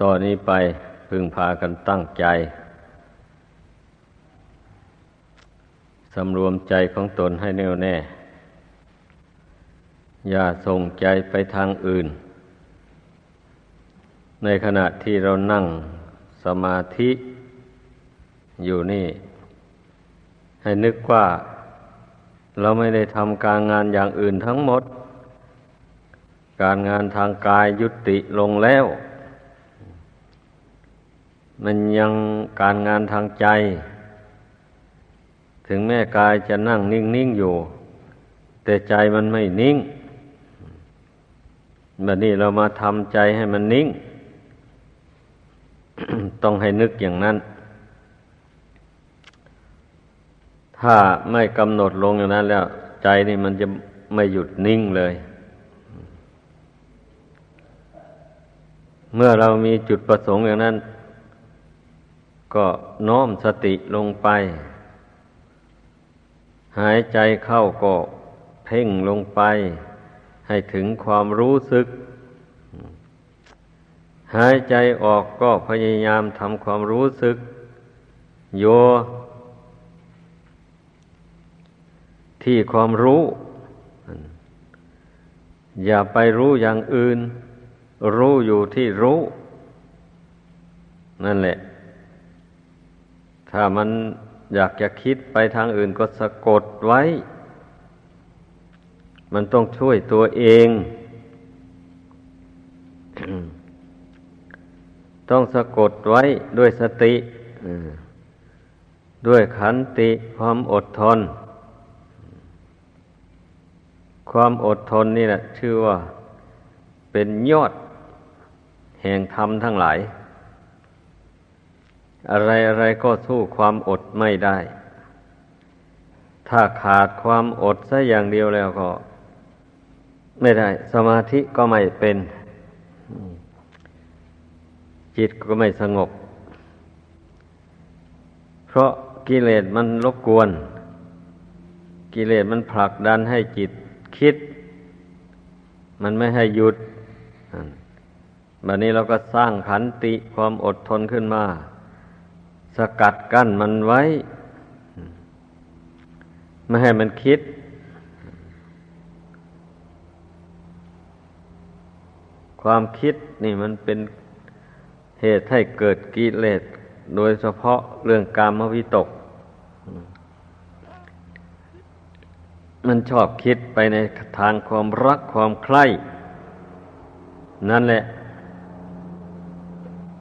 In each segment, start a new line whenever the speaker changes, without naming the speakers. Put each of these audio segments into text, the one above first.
ต่อนนี้ไปพึงพากันตั้งใจสำรวมใจของตนให้แน่วแน่ อย่าส่งใจไปทางอื่น ในขณะที่เรานั่งสมาธิอยู่นี่ ให้นึกว่าเราไม่ได้ทำการงานอย่างอื่นทั้งหมด การงานทางกายยุติลงแล้ว มันยังการงานทางใจ ถึงแม่กายจะนั่งนิ่งๆอยู่ แต่ใจมันไม่นิ่งแบบนี้เรามาทำใจให้มันนิ่ง ต้องให้นึกอย่างนั้น ถ้าไม่กำหนดลงอย่างนั้นแล้ว ใจนี่มันจะไม่หยุดนิ่งเลย เมื่อเรามีจุดประสงค์อย่างนั้น ก็น้อมสติลงไป หายใจเข้าก็เพ่งลงไป ให้ถึงความรู้สึก หายใจออกก็พยายามทำความรู้สึก โย ที่ความรู้ อย่าไปรู้อย่างอื่น รู้อยู่ที่รู้ นั่นแหละ ถ้ามันอยากจะคิดไปทางอื่นก็สะกดไว้ มันต้องช่วยตัวเอง ต้องสะกดไว้ด้วยสติด้วยขันติความอดทน ความอดทนนี่แหละชื่อว่า เป็นยอด แห่งธรรมทั้งหลาย อะไรอะไรก็สู้ความอดไม่ได้ ถ้าขาดความอดซะอย่างเดียวแล้วก็ ไม่ได้ สมาธิก็ไม่เป็น จิตก็ไม่สงบ เพราะกิเลสมันรบกวน กิเลสมันผลักดันให้จิตคิด มันไม่ให้หยุดบัดนี้เราก็สร้างขันติความอดทนขึ้นมา สกัดกั้นมันไว้ ไม่ให้มันคิด ความคิดนี่มันเป็นเหตุให้เกิดกิเลสโดยเฉพาะเรื่องกามวิตก มันชอบคิดไปในทางความรักความใคร่นั่นแหละ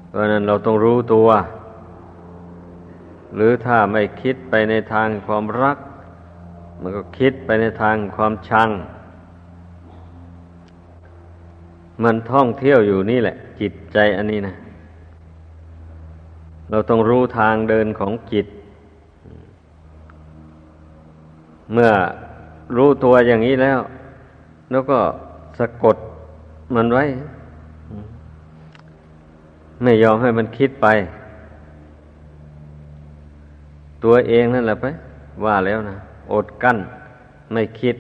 เพราะนั้นเราต้องรู้ตัว หรือถ้าไม่คิดไปในทางความรัก มันก็คิดไปในทางความชัง มันท่องเที่ยวอยู่นี่แหละ จิตใจอันนี้นะ เราต้องรู้ทางเดินของจิต เมื่อรู้ตัวอย่างนี้แล้ว แล้วก็สะกดมันไว้ ไม่ยอมให้มันคิดไป ตัวเองนั่นแหละไป ว่าแล้วนะอดกั้นไม่คิด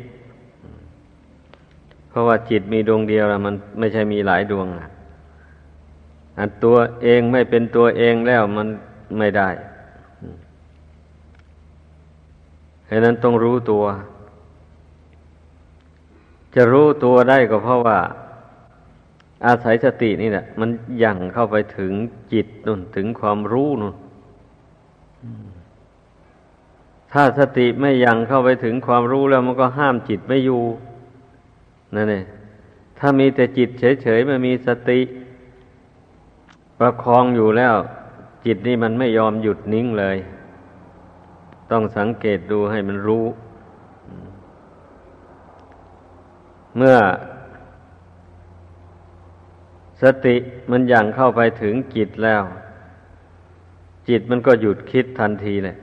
เพราะว่าจิตมีดวงเดียวแล้วมันไม่ใช่มีหลายดวงนะอันตัวเองไม่เป็นตัวเองแล้วมันไม่ได้ฉะนั้นต้องรู้ตัว จะรู้ตัวได้ก็เพราะว่า อาศัยสตินี่แหละมันยั่งเข้าไปถึงจิตนุ่นถึงความรู้นุ่น ถ้าสติไม่ยังเข้าไปถึงความรู้แล้วมันก็ห้ามจิตไม่อยู่นั่นเองถ้ามีแต่จิตเฉยๆไม่มีสติ ประคองอยู่แล้ว จิตนี่มันไม่ยอมหยุดนิ่งเลย ต้องสังเกตดูให้มันรู้ เมื่อ สติมันยังเข้าไปถึงจิตแล้ว จิตมันก็หยุดคิดทันทีเลย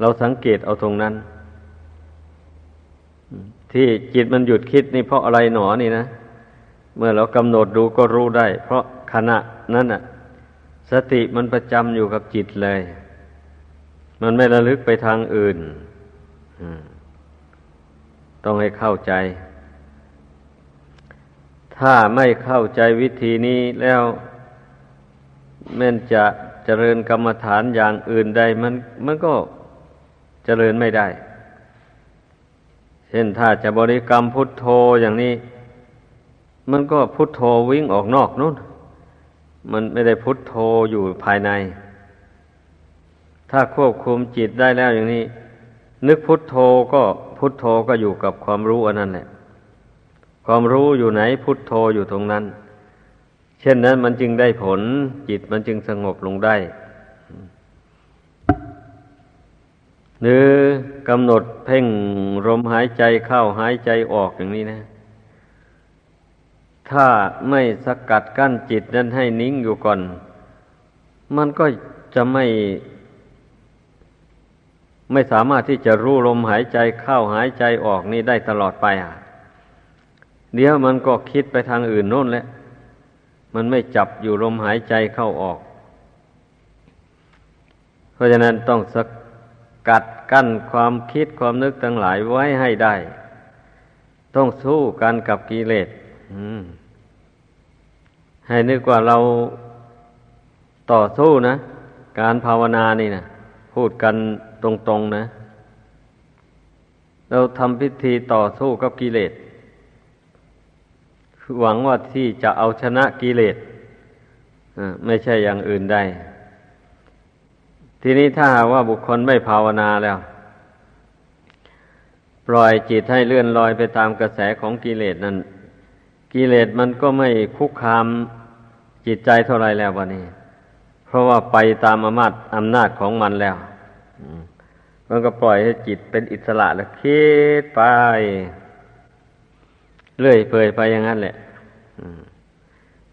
เราสังเกตเอาตรงนั้น ที่จิตมันหยุดคิดนี่เพราะอะไรหนอนี่นะ เมื่อเรากำหนดดูก็รู้ได้ เพราะขณะนั้นน่ะ สติมันประจำอยู่กับจิตเลย มันไม่ระลึกไปทางอื่นต้องให้เข้าใจ ถ้าไม่เข้าใจวิธีนี้แล้วแม้นจะเจริญกรรมฐานอย่างอื่นใดมันมันก็ เจริญไม่ได้ เช่นถ้าจะบริกรรมพุทโธอย่างนี้ มันก็พุทโธวิ่งออกนอกนู้นมันไม่ได้พุทโธอยู่ภายใน ถ้าควบคุมจิตได้แล้วอย่างนี้ นึกพุทโธก็พุทโธก็อยู่กับความรู้อันนั้นแหละ ความรู้อยู่ไหนพุทโธอยู่ตรงนั้น เช่นนั้นมันจึงได้ผลจิตมันจึงสงบลงได้ หรือกำหนดเพ่งลมหายใจเข้าหายใจออกอย่างนี้นะ ถ้าไม่สกัดกั้นจิตนั้นให้นิ่งอยู่ก่อน มันก็จะไม่ ไม่สามารถที่จะรู้ลมหายใจเข้าหายใจออกนี่ได้ตลอดไปอะ เดี๋ยวมันก็คิดไปทางอื่นโน่นแหละ มันไม่จับอยู่ลมหายใจเข้าออก เพราะฉะนั้นต้องส กัดกั้นความคิดความนึกทั้งหลายไว้ให้ได้ ต้องสู้กันกับกิเลสให้นึกว่าเราต่อสู้นะ การภาวนานี่นะพูดกันตรงๆนะ เราทำพิธีต่อสู้กับกิเลสหวังว่าที่จะเอาชนะกิเลสไม่ใช่อย่างอื่นได้ ทีนี้ถ้าว่าบุคคลไม่ภาวนาแล้ว ปล่อยจิตให้เลื่อนลอยไปตามกระแสของกิเลสนั้น กิเลสมันก็ไม่คุกคามจิตใจเท่าไรแล้ววันนี้ เพราะว่าไปตามอำนาจอำนาจของมันแล้วมันก็ปล่อยให้จิตเป็นอิสระแล้วคิดไปเลื่อยเปื่อยไปอย่างนั้นแหละ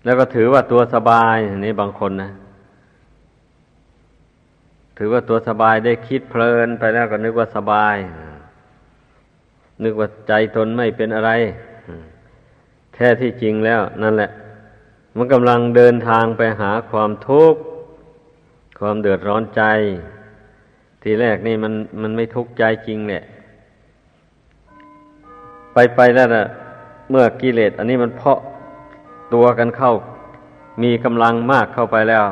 แล้วก็ถือว่าตัวสบายนี่บางคนนะ ถือว่าตัวสบายได้คิดเพลินไปแล้วก็นึกว่าสบาย นึกว่าใจตนไม่เป็นอะไร แท้ที่จริงแล้ว นั่นแหละ มันกำลังเดินทางไปหาความทุกข์ ความเดือดร้อนใจ ทีแรกนี่มันมันไม่ทุกข์ใจจริงเนี่ยไปไปแล้วนะเมื่อกิเลสอันนี้มันเพาะตัวกันเข้า มีกำลังมากเข้าไปแล้ว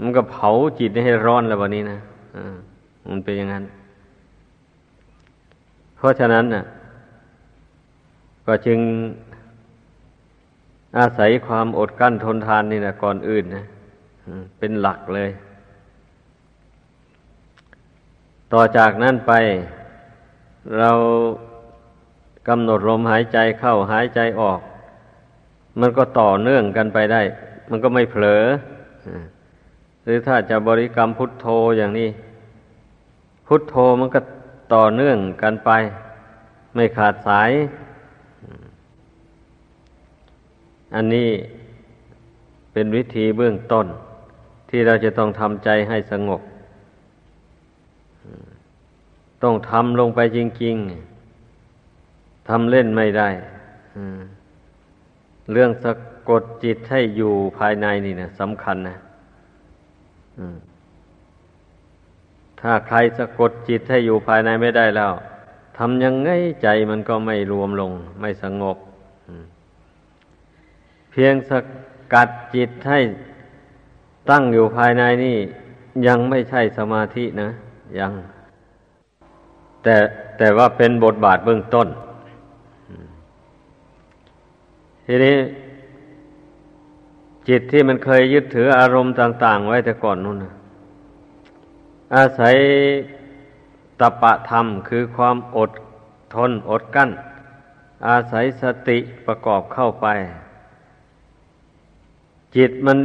มันก็เผาจิตให้ร้อนแล้ววันนี้นะอ่ามันเป็นอย่างนั้น เพราะฉะนั้นน่ะ ก็จึงอาศัยความอดกั้นทนทานนี่นะก่อนอื่นนะเป็นหลักเลย ต่อจากนั้นไป เรากำหนดลมหายใจเข้าหายใจออก มันก็ต่อเนื่องกันไปได้ มันก็ไม่เผลอ หรือถ้าจะบริกรรมพุทโธอย่างนี้ พุทโธมันก็ต่อเนื่องกันไป ไม่ขาดสาย อันนี้เป็นวิธีเบื้องต้น ที่เราจะต้องทำใจให้สงบ ต้องทำลงไปจริง ๆทำเล่นไม่ได้เรื่องสะกดจิตให้อยู่ภายในนี่นะสำคัญนะ ถ้าใครสะกดจิตให้อยู่ภายในไม่ได้แล้วทำยังไงใจมันก็ไม่รวมลง ไม่สงบ เพียงสกัดจิตให้ตั้งอยู่ภายในนี่ยังไม่ใช่สมาธินะยัง แต่แต่ว่าเป็นบทบาทเบื้องต้น ทีนี้ จิตที่มันเคยยึดถืออารมณ์ต่าง ๆ ไว้แต่ก่อนนู่นอาศัยตปะธรรมคือความอดทนอดกั้น อาศัยสติประกอบเข้าไป จิตมัน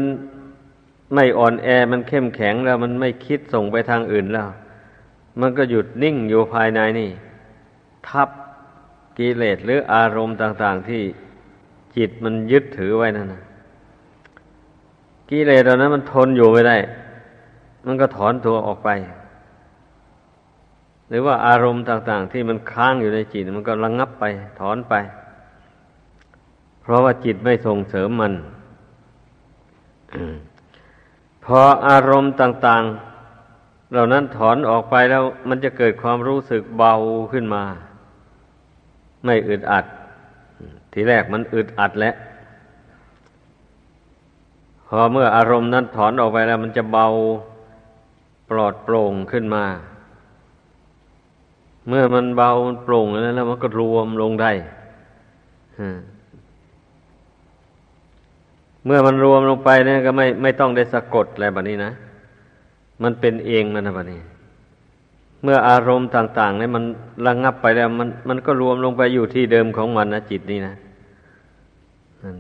ไม่อ่อนแอมันเข้มแข็งแล้ว มันไม่คิดส่งไปทางอื่นแล้ว มันก็หยุดนิ่งอยู่ภายในนี่ ทับกิเลสหรืออารมณ์ต่าง ๆ ที่จิตมันยึดถือไว้นั่นนะ กิเลสเหล่านั้นมันทนอยู่ไม่ได้ มันก็ถอนตัวออกไป หรือว่าอารมณ์ต่าง ๆ ที่มันค้างอยู่ในจิต มันก็ระงงับไป ถอนไป เพราะว่าจิตไม่ส่งเสริมมันพออารมณ์ต่าง ๆ เหล่านั้นถอนออกไปแล้วมันจะเกิดความรู้สึกเบาขึ้นมา ไม่อึดอัด ทีแรกมันอึดอัดแล้ว พอเมื่ออารมณ์นั้นถอนออกไปแล้ว มันจะเบาปลอดโปร่งขึ้นมา เมื่อมันเบาโปร่งแล้วแล้วมันก็รวมลงได้เมื่อมันรวมลงไปเนี่ยก็ไม่ไม่ต้องได้สะกดอะไรแบบนี้นะ มันเป็นเองมันนะแบบนี้ เมื่ออารมณ์ต่างๆเนี่ยมันระงงับไปแล้ว มันมันก็รวมลงไปอยู่ที่เดิมของมันนะจิตนี่นะนั่น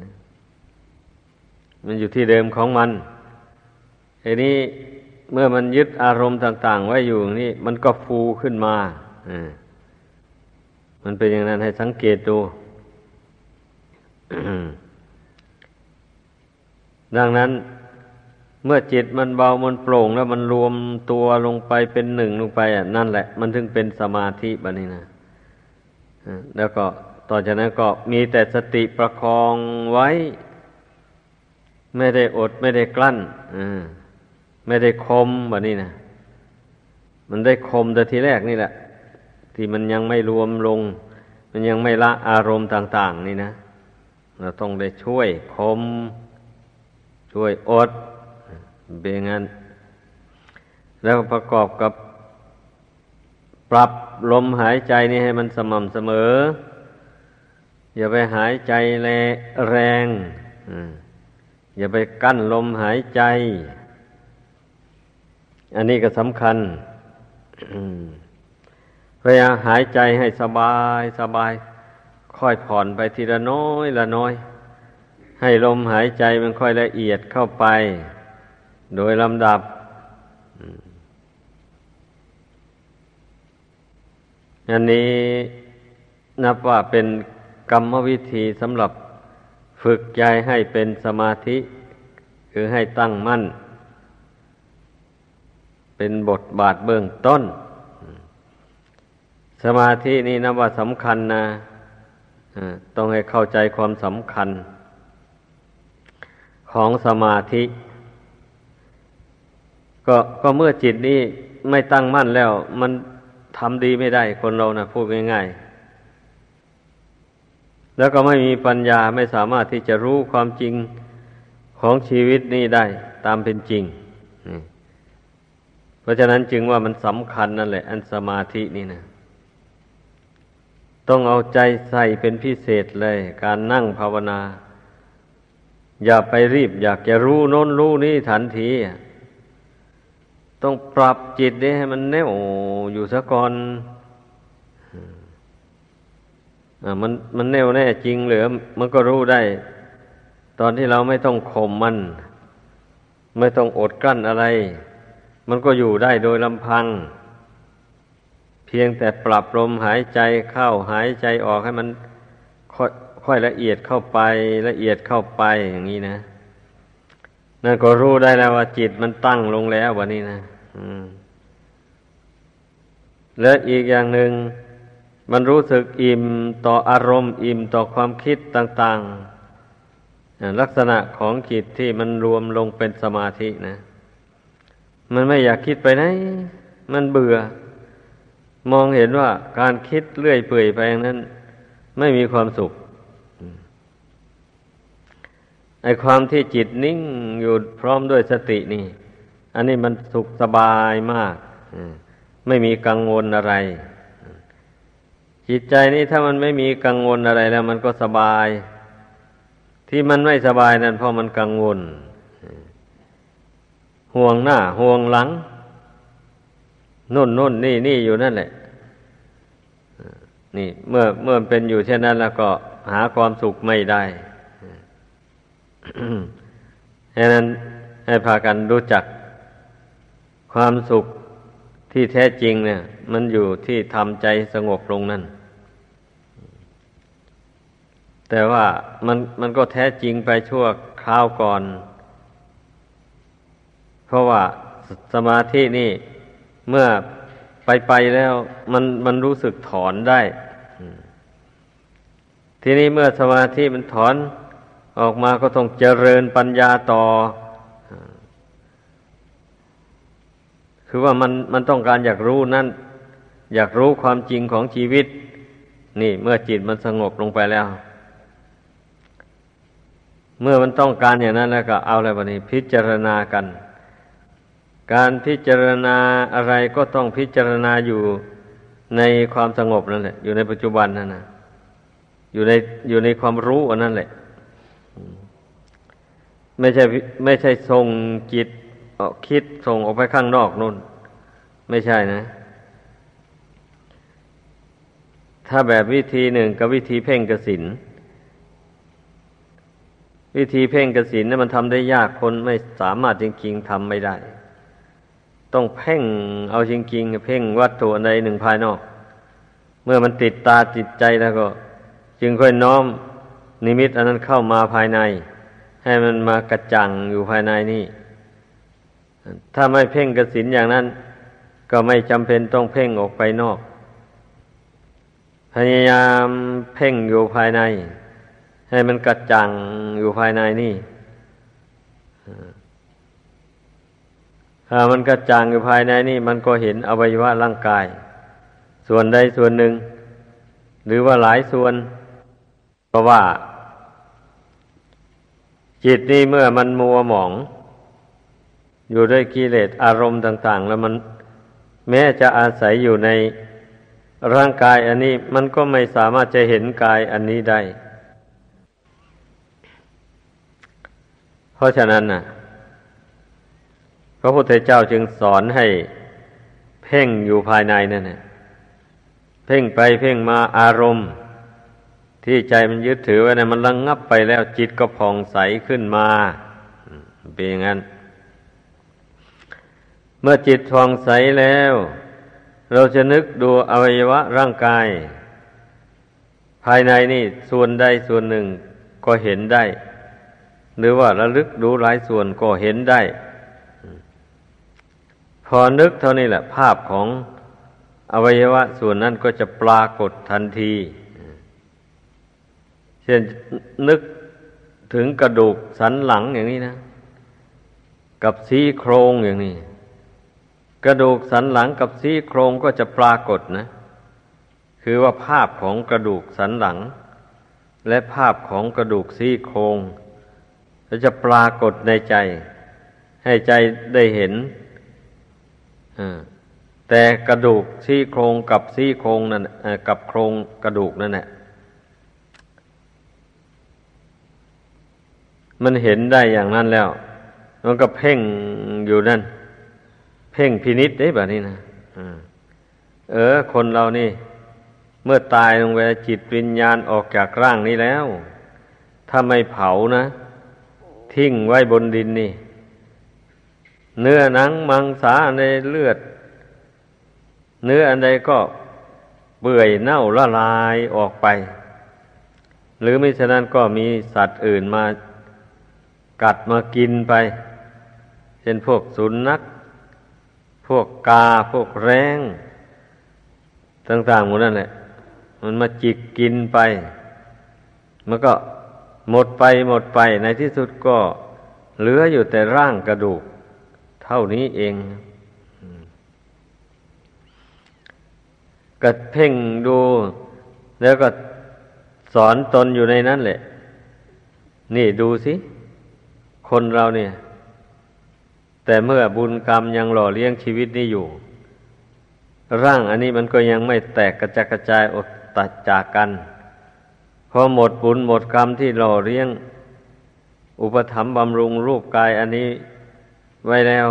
มันอยู่ที่เดิมของมันทีนี้เมื่อมันยึดอารมณ์ต่าง ๆ ไว้อยู่นี่มันก็ฟูขึ้นมาอ่ามันเป็นอย่างนั้นให้สังเกตดู ดังนั้น เมื่อจิตมันเบามันโปร่ง แล้วมันรวมตัวลงไปเป็นหนึ่งลงไป อะ นั่นแหละ มันถึงเป็นสมาธิบะนี้นะแล้วก็ต่อจากนั้นก็มีแต่สติประคองไว้ ไม่ได้อดไม่ได้กลั้นไม่ได้คมแบบนี้นะมันได้คมแต่ทีแรกนี่แหละ ที่มันยังไม่รวมลง มันยังไม่ละอารมณ์ต่าง ๆ นี่นะเราต้องได้ช่วยคม ช่วยอดเบงันแล้วประกอบกับปรับลมหายใจนี่ให้มันสม่ำเสมอ อย่าไปหายใจแรง อย่าไปกั้นลมหายใจ อันนี้ก็สำคัญพยายามหายใจให้สบายสบาย ค่อยผ่อนไปทีละน้อยละน้อย ให้ลมหายใจมันค่อยละเอียดเข้าไป โดยลำดับอันนี้นับว่าเป็นกรรมวิธีสำหรับ ฝึกใจให้เป็นสมาธิ คือให้ตั้งมั่น เป็นบทบาทเบื้องต้น สมาธินี่นับว่าสำคัญนะต้องให้เข้าใจความสำคัญ ของสมาธิ ก็ก็เมื่อจิตนี้ไม่ตั้งมั่นแล้ว มันทำดีไม่ได้คนเรานะพูดง่ายๆ แล้วก็ไม่มีปัญญาไม่สามารถที่จะรู้ความจริงของชีวิตนี้ได้ตามเป็นจริง เพราะฉะนั้นจึงว่ามันสำคัญนั่นแหละ อันสมาธินี่นะต้องเอาใจใส่เป็นพิเศษเลย การนั่งภาวนา อย่าไปรีบ อยากจะรู้โน้นรู้นี่ทันทีต้องปรับจิตนี้ให้มันแน่วอยู่ซะก่อน มันมันแน่วแน่จริงหรือ มันก็รู้ได้ ตอนที่เราไม่ต้องข่มมัน ไม่ต้องอดกลั้นอะไร มันก็อยู่ได้โดยลำพัง เพียงแต่ปรับลมหายใจเข้าหายใจออกให้มันค่อยละเอียดเข้าไปละเอียดเข้าไปอย่างนี้นะนั่นก็รู้ได้แล้วว่าจิตมันตั้งลงแล้ววันนี้นะและอีกอย่างหนึ่ง มันรู้สึกอิ่มต่ออารมณ์ อิ่มต่อความคิดต่าง ๆ ลักษณะของจิตที่มันรวมลงเป็นสมาธินะ มันไม่อยากคิดไปไหน มันเบื่อ มองเห็นว่าการคิดเลื่อยเปื่อยไปอย่างนั้น ไม่มีความสุขไอความที่จิตนิ่งอยู่พร้อมด้วยสตินี่ อันนี้มันสุขสบายมาก ไม่มีกังวลอะไร จิตใจนี่ถ้ามันไม่มีกังวลอะไรแล้ว มันก็สบาย ที่มันไม่สบายนั่นเพราะมันกังวล ห่วงหน้า ห่วงหลังนุ่นนุ่นนี่นี่อยู่นั่นแหละนี่ เมื่อเมื่อเป็นอยู่เช่นนั้นแล้วก็หาความสุขไม่ได้ดังนั้นให้พากันรู้จักความสุข ที่แท้จริงเนี่ย มันอยู่ที่ทำใจสงบลงนั่น แต่ว่ามันมันก็แท้จริงไปชั่วคราวก่อน เพราะว่าสมาธินี่เมื่อไปไปแล้วมันมันรู้สึกถอนได้ ทีนี้เมื่อสมาธิมันถอนออกมาก็ต้องเจริญปัญญาต่อ คือว่ามันมันต้องการอยากรู้นั่น อยากรู้ความจริงของชีวิต นี่เมื่อจิตมันสงบลงไปแล้ว เมื่อมันต้องการอย่างนั้นแล้วก็เอาอะไรบ้านี้ พิจารณากัน การพิจารณาอะไรก็ต้องพิจารณาอยู่ในความสงบนั่นแหละ อยู่ในปัจจุบันนั่นนะอยู่ในอยู่ในความรู้อันนั้นแหละ ไม่ใช่ไม่ใช่ส่งจิต คิดส่งออกไปข้างนอกนู่น ไม่ใช่นะ ถ้าแบบวิธีหนึ่งกับวิธีเพ่งกสินวิธีเพ่งกสินนี่มันทำได้ยากคนไม่สามารถจริงๆทำไม่ได้ ต้องเพ่งเอาจริงๆเพ่งวัตถุใดหนึ่งภายนอก เมื่อมันติดตาจิตใจแล้วก็ จึงค่อยน้อมนิมิตอันนั้นเข้ามาภายใน ให้มันมากระจังอยู่ภายในนี่ ถ้าไม่เพ่งกสินอย่างนั้น ก็ไม่จำเป็นต้องเพ่งออกไปนอก พยายามเพ่งอยู่ภายใน ให้มันกระจ่างอยู่ภายในนี่ถ้ามันกระจ่างอยู่ภายในนี่ มันก็เห็นอวัยวะร่างกาย ส่วนใดส่วนหนึ่ง หรือว่าหลายส่วนเพราะว่า จิตนี่เมื่อมันมัวหมอง อยู่ด้วยกิเลสอารมณ์ต่าง ๆ แล้วมันแม้จะอาศัยอยู่ในร่างกายอันนี้มันก็ไม่สามารถจะเห็นกายอันนี้ได้ เพราะฉะนั้นนะพระพุทธเจ้าจึงสอนให้เพ่งอยู่ภายในนั่นน่ะเพ่งไปเพ่งมาอารมณ์ ที่ใจมันยึดถือไว้นะมันระงงับไปแล้วจิตก็ผ่องใสขึ้นมาเป็นอย่างนั้น เมื่อจิตผ่องใสแล้ว เราจะนึกดูอวัยวะร่างกาย ภายในนี่ส่วนใดส่วนหนึ่งก็เห็นได้ หรือว่าระลึกดูหลายส่วนก็เห็นได้ พอนึกเท่านี้แหละ ภาพของอวัยวะส่วนนั้นก็จะปรากฏทันที เช่นนึกถึงกระดูกสันหลังอย่างนี้นะ กับซี่โครงอย่างนี้ กระดูกสันหลังกับซี่โครงก็จะปรากฏนะ คือว่าภาพของกระดูกสันหลัง และภาพของกระดูกซี่โครงจะปรากฏในใจ ให้ใจได้เห็นแต่กระดูกซี่โครงกับซี่โครงนั่นกับโครงกระดูกนั่นแหละมันเห็นได้อย่างนั้นแล้ว มันก็เพ่งอยู่นั่น เพ่งพินิษได้แบบนี้นะเออ คนเรานี่ เมื่อตายลงไปจิตวิญญาณออกจากร่างนี้แล้ว ถ้าไม่เผานะ ทิ้งไว้บนดินนี่ เนื้อหนังมังสาในเลือด เนื้ออันใดก็เปื่อยเน่าละลายออกไป หรือไม่ฉะนั้นก็มีสัตว์อื่นมากัดมากินไป เช่นพวกสุนัข วกกาพวกแรงต่างๆหมดนั่นแหละมันมาจิกกินไป มันก็หมดไปหมดไปในที่สุดก็เหลืออยู่แต่ร่างกระดูก เท่านี้เองก็เพ่งดู แล้วก็สอนตนอยู่ในนั้นแหละ นี่ดูสิ คนเราเนี่ย แต่เมื่อบุญกรรมยังหล่อเลี้ยงชีวิตนี้อยู่ ร่างอันนี้มันก็ยังไม่แตกกระจัดกระจายออกตัดจากกันพอหมดบุญหมดกรรมที่หล่อเลี้ยง อุปถัมภ์บำรุงรูปกายอันนี้ไว้แล้ว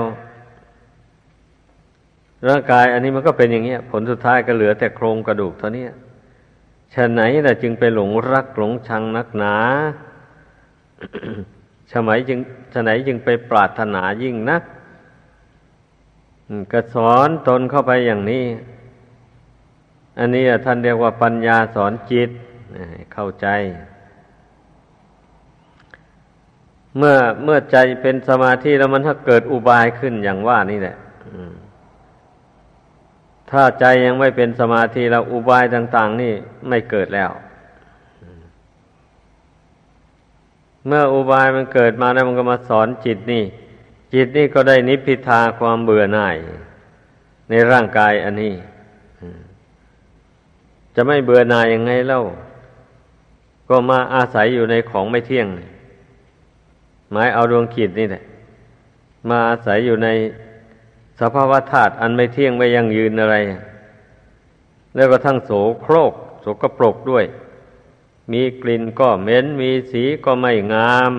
ร่างกายอันนี้มันก็เป็นอย่างเงี้ย ผลสุดท้ายก็เหลือแต่โครงกระดูกเท่านี้ฉะไหนล่ะจึงไปหลงรักหลงชังนักหนา ฉะไหนจึงฉะไหนจึงไปปรารถนายิ่งนักก็สอนตนเข้าไปอย่างนี้ อันนี้ท่านเรียกว่าปัญญาสอนจิตเข้าใจ เมื่อเมื่อใจเป็นสมาธิแล้วมันถ้าเกิดอุบายขึ้นอย่างว่านี่แหละถ้าใจยังไม่เป็นสมาธิแล้วอุบายต่าง ๆ นี่ไม่เกิดแล้ว เมื่ออุบายมันเกิดมาแล้วมันก็มาสอนจิตนี่ จิตนี่ก็ได้นิพพิทาความเบื่อหน่าย ในร่างกายอันนี้ จะไม่เบื่อหน่ายยังไงเล่า ก็มาอาศัยอยู่ในของไม่เที่ยง หมายเอาดวงขีดนี่แหละ มาอาศัยอยู่ในสภาวะธาตุอันไม่เที่ยงไม่ยั่งยืนอะไร แล้วก็ทั้งโสโครกโสกปรกด้วย มีกลิ่นก็เหม็น มีสีก็ไม่งาม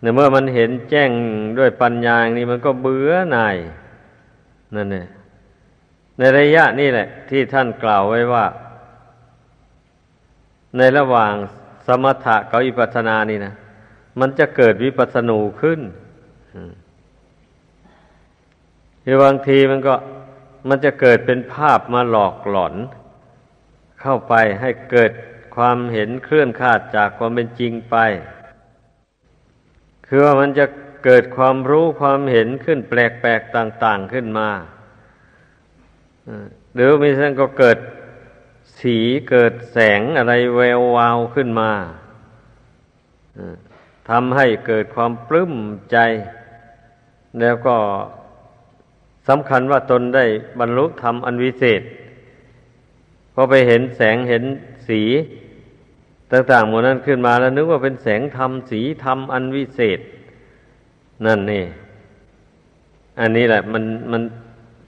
ในเมื่อมันเห็นแจ้งด้วยปัญญาอย่างนี้มันก็เบื่อหน่ายนั่นเนี่ยในระยะนี้แหละ ที่ท่านกล่าวไว้ว่า ในระหว่างสมถะกับอิปัสนานี่นะมันจะเกิดวิปัสสนูขึ้นคือบางทีมันก็มันจะเกิดเป็นภาพมาหลอกหลอน เข้าไปให้เกิดความเห็นเคลื่อนคาดจากความเป็นจริงไป คือว่ามันจะเกิดความรู้ความเห็นขึ้นแปลกๆต่าง ๆขึ้นมาหรือมิฉะนั้นก็เกิดสีเกิดแสงอะไรแวววาวขึ้นมาทำให้เกิดความปลื้มใจ แล้วก็สำคัญว่าตนได้บรรลุธรรมอันวิเศษ พอไปเห็นแสงเห็นสี ต่างๆหมดนั้นขึ้นมาแล้วนึกว่าเป็นแสงธรรมสีธรรมอันวิเศษ นั่นนี่ อันนี้แหละ มันมัน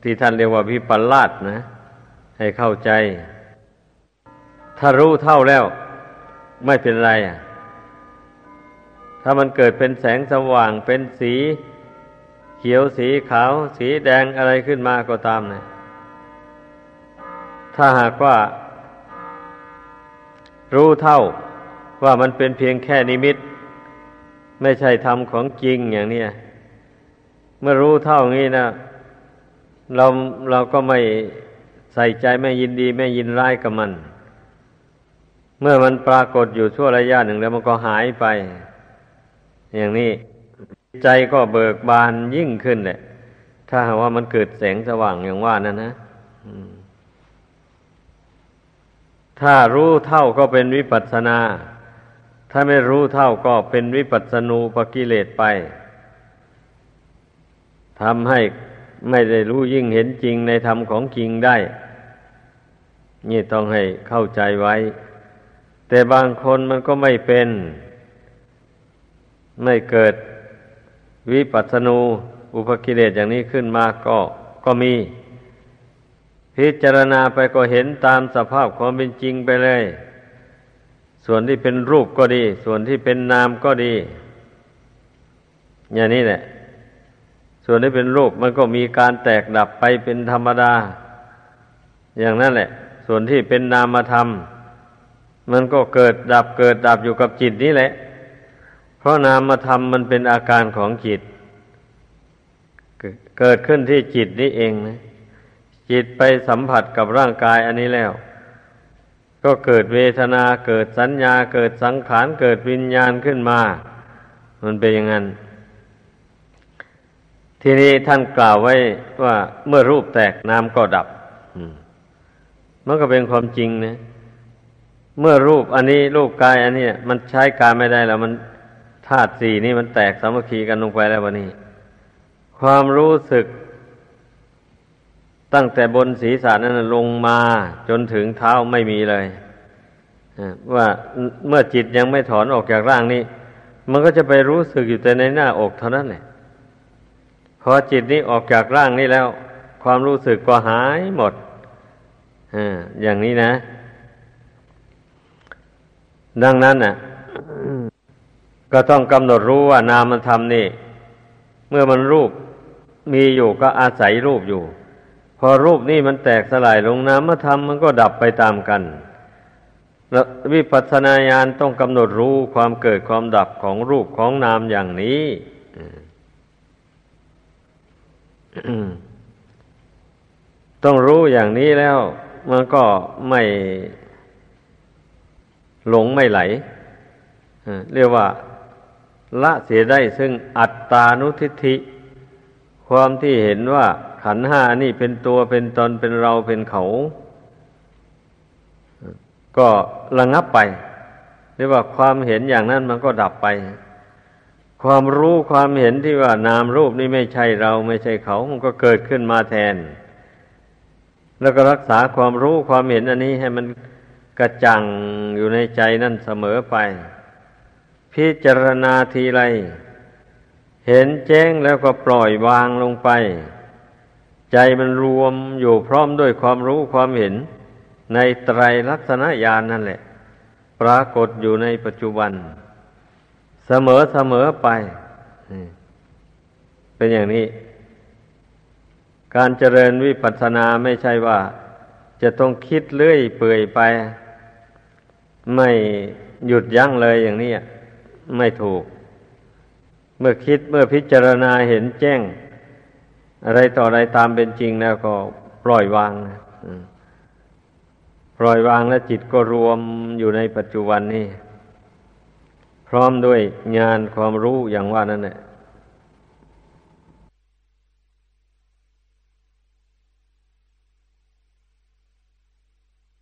ที่ท่านเรียกว่าวิปลาสนะ ให้เข้าใจ ถ้ารู้เท่าแล้ว ไม่เป็นไรอะ ถ้ามันเกิดเป็นแสงสว่างเป็นสี เขียวสีขาว สีแดงอะไรขึ้นมาก็ตามนะ ถ้าหากว่า รู้เท่าว่ามันเป็นเพียงแค่นิมิต ไม่ใช่ธรรมของจริงอย่างนี้เมื่อรู้เท่างี้นะเราเราก็ไม่ใส่ใจไม่ยินดีไม่ยินร้ายกับมัน เมื่อมันปรากฏอยู่ชั่วระยะหนึ่งแล้วมันก็หายไป อย่างนี้ใจก็เบิกบานยิ่งขึ้นแหละ ถ้าหากว่ามันเกิดแสงสว่างอย่างว่านั่นนะ ถ้ารู้เท่าก็เป็นวิปัสสนา ถ้าไม่รู้เท่าก็เป็นวิปัสสนูปกิเลสไปทำให้ไม่ได้รู้ยิ่งเห็นจริงในธรรมของจริงได้ นี่ต้องให้เข้าใจไว้ แต่บางคนมันก็ไม่เป็น ไม่เกิดวิปัสสนูอุปกิเลสอย่างนี้ขึ้นมาก็ก็มี พิจารณาไปก็เห็นตามสภาพความเป็นจริงไปเลย ส่วนที่เป็นรูปก็ดี ส่วนที่เป็นนามก็ดี อย่างนี้แหละ ส่วนที่เป็นรูปมันก็มีการแตกดับไปเป็นธรรมดา อย่างนั้นแหละ ส่วนที่เป็นนามธรรม มันก็เกิดดับเกิดดับอยู่กับจิตนี้แหละ เพราะนามธรรมมันเป็นอาการของจิต เกิดขึ้นที่จิตนี้เองนะ จิตไปสัมผัสกับร่างกายอันนี้แล้ว ก็เกิดเวทนาเกิดสัญญาเกิดสังขารเกิดวิญญาณขึ้นมา มันเป็นอย่างนั้น ทีนี้ท่านกล่าวไว้ว่าเมื่อรูปแตกนามก็ดับมันก็เป็นความจริงนะเมื่อรูปอันนี้รูปกายอันนี้มันใช้การไม่ได้แล้ว มันธาตุสี่นี่มันแตกสามัคคีกันลงไปแล้ววันนี้ ความรู้สึก ตั้งแต่บนศีรษะนั้นลงมาจนถึงเท้าไม่มีเลยว่าเมื่อจิตยังไม่ถอนออกจากร่างนี้ มันก็จะไปรู้สึกอยู่แต่ในหน้าอกเท่านั้นแหละพอจิตนี้ออกจากร่างนี้แล้ว ความรู้สึกก็หายหมดอย่างนี้นะ ดังนั้นน่ะ ก็ต้องกำหนดรู้ว่านามธรรมนี่ เมื่อมันรูปมีอยู่ก็อาศัยรูปอยู่ พอรูปนี่มันแตกสลายลงนามธรรมมันก็ดับไปตามกันแล้ววิปัสสนาญาณต้องกำหนดรู้ความเกิดความดับของรูปของนามอย่างนี้ต้องรู้อย่างนี้แล้ว มันก็ไม่หลงไม่ไหลเรียกว่า ละเสียได้ซึ่งอัตตานุทิฏฐิความที่เห็นว่า ขันห้านี่เป็นตัวเป็นตนเป็นเราเป็นเขา ก็ระงับไปเรียกว่าความเห็นอย่างนั้นมันก็ดับไป ความรู้ความเห็นที่ว่านามรูปนี่ไม่ใช่เราไม่ใช่เขา มันก็เกิดขึ้นมาแทน แล้วก็รักษาความรู้ความเห็นอันนี้ให้มันกระจ่างอยู่ในใจนั่นเสมอไป พิจารณาทีไร เห็นแจ้งแล้วก็ปล่อยวางลงไป ใจมันรวมอยู่พร้อมด้วยความรู้ความเห็น ในไตรลักษณญาณนนั่นแหละ ปรากฏอยู่ในปัจจุบัน เสมอเสมอไป เป็นอย่างนี้ การเจริญวิปัสสนาไม่ใช่ว่า จะต้องคิดเลื่อยเปื่อยไป ไม่หยุดยั้งเลยอย่างนี้ไม่ถูก เมื่อคิดเมื่อพิจารณาเห็นแจ้ง อะไรต่ออะไรตามเป็นจริงแล้วก็ปล่อยวางนะปล่อยวางแล้วจิตก็รวมอยู่ในปัจจุบันนี่พร้อมด้วยงานความรู้อย่างว่านั่นแหละ